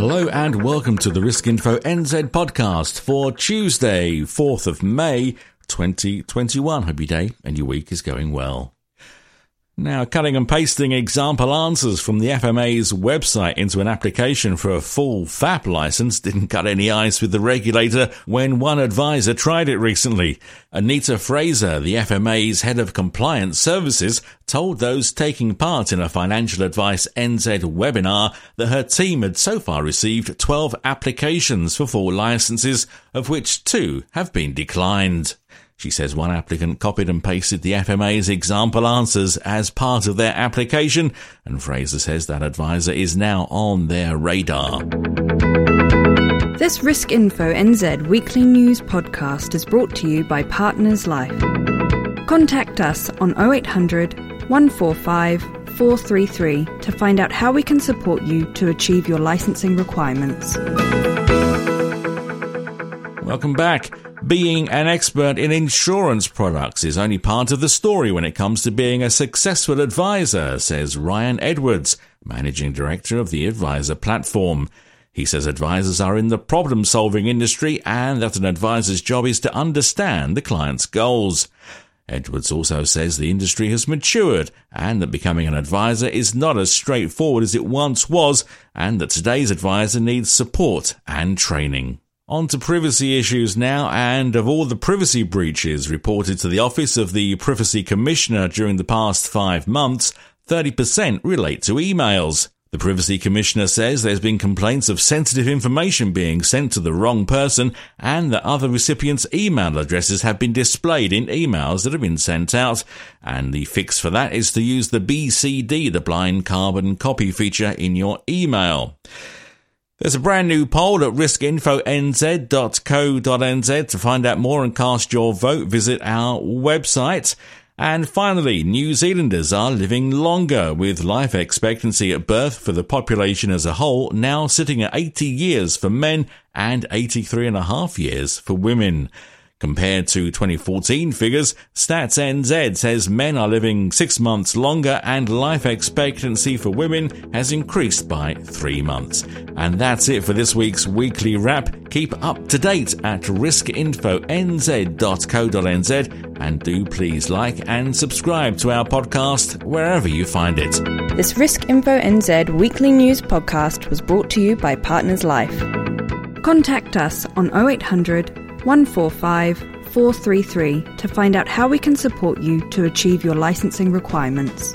Hello and welcome to the Risk Info NZ podcast for Tuesday, 4th of May 2021. Hope your day and your week is going well. Now, cutting and pasting example answers from the FMA's website into an application for a full FAP license didn't cut any ice with the regulator when one advisor tried it recently. Anita Fraser, the FMA's head of compliance services, told those taking part in a financial advice NZ webinar that her team had so far received 12 applications for full licenses, of which two have been declined. She says one applicant copied and pasted the FMA's example answers as part of their application, and Fraser says that advisor is now on their radar. This Risk Info NZ weekly news podcast is brought to you by Partners Life. Contact us on 0800 145 433 to find out how we can support you to achieve your licensing requirements. Welcome back. Being an expert in insurance products is only part of the story when it comes to being a successful advisor, says Ryan Edwards, managing director of the Advisor platform. He says advisors are in the problem solving industry and that an advisor's job is to understand the client's goals. Edwards also says the industry has matured and that becoming an advisor is not as straightforward as it once was and that today's advisor needs support and training. On to privacy issues now, and of all the privacy breaches reported to the Office of the Privacy Commissioner during the past five months, 30% relate to emails. The Privacy Commissioner says there's been complaints of sensitive information being sent to the wrong person and that other recipients' email addresses have been displayed in emails that have been sent out. And the fix for that is to use the BCC, the blind carbon copy feature in your email. There's a brand new poll at riskinfonz.co.nz. To find out more and cast your vote, visit our website. And finally, New Zealanders are living longer, with life expectancy at birth for the population as a whole now sitting at 80 years for men and 83 and a half years for women. Compared to 2014 figures, Stats NZ says men are living six months longer and life expectancy for women has increased by three months. And that's it for this week's weekly wrap. Keep up to date at riskinfonz.co.nz and do please like and subscribe to our podcast wherever you find it. This Risk Info NZ weekly news podcast was brought to you by Partners Life. Contact us on 0800 145 433 to find out how we can support you to achieve your licensing requirements.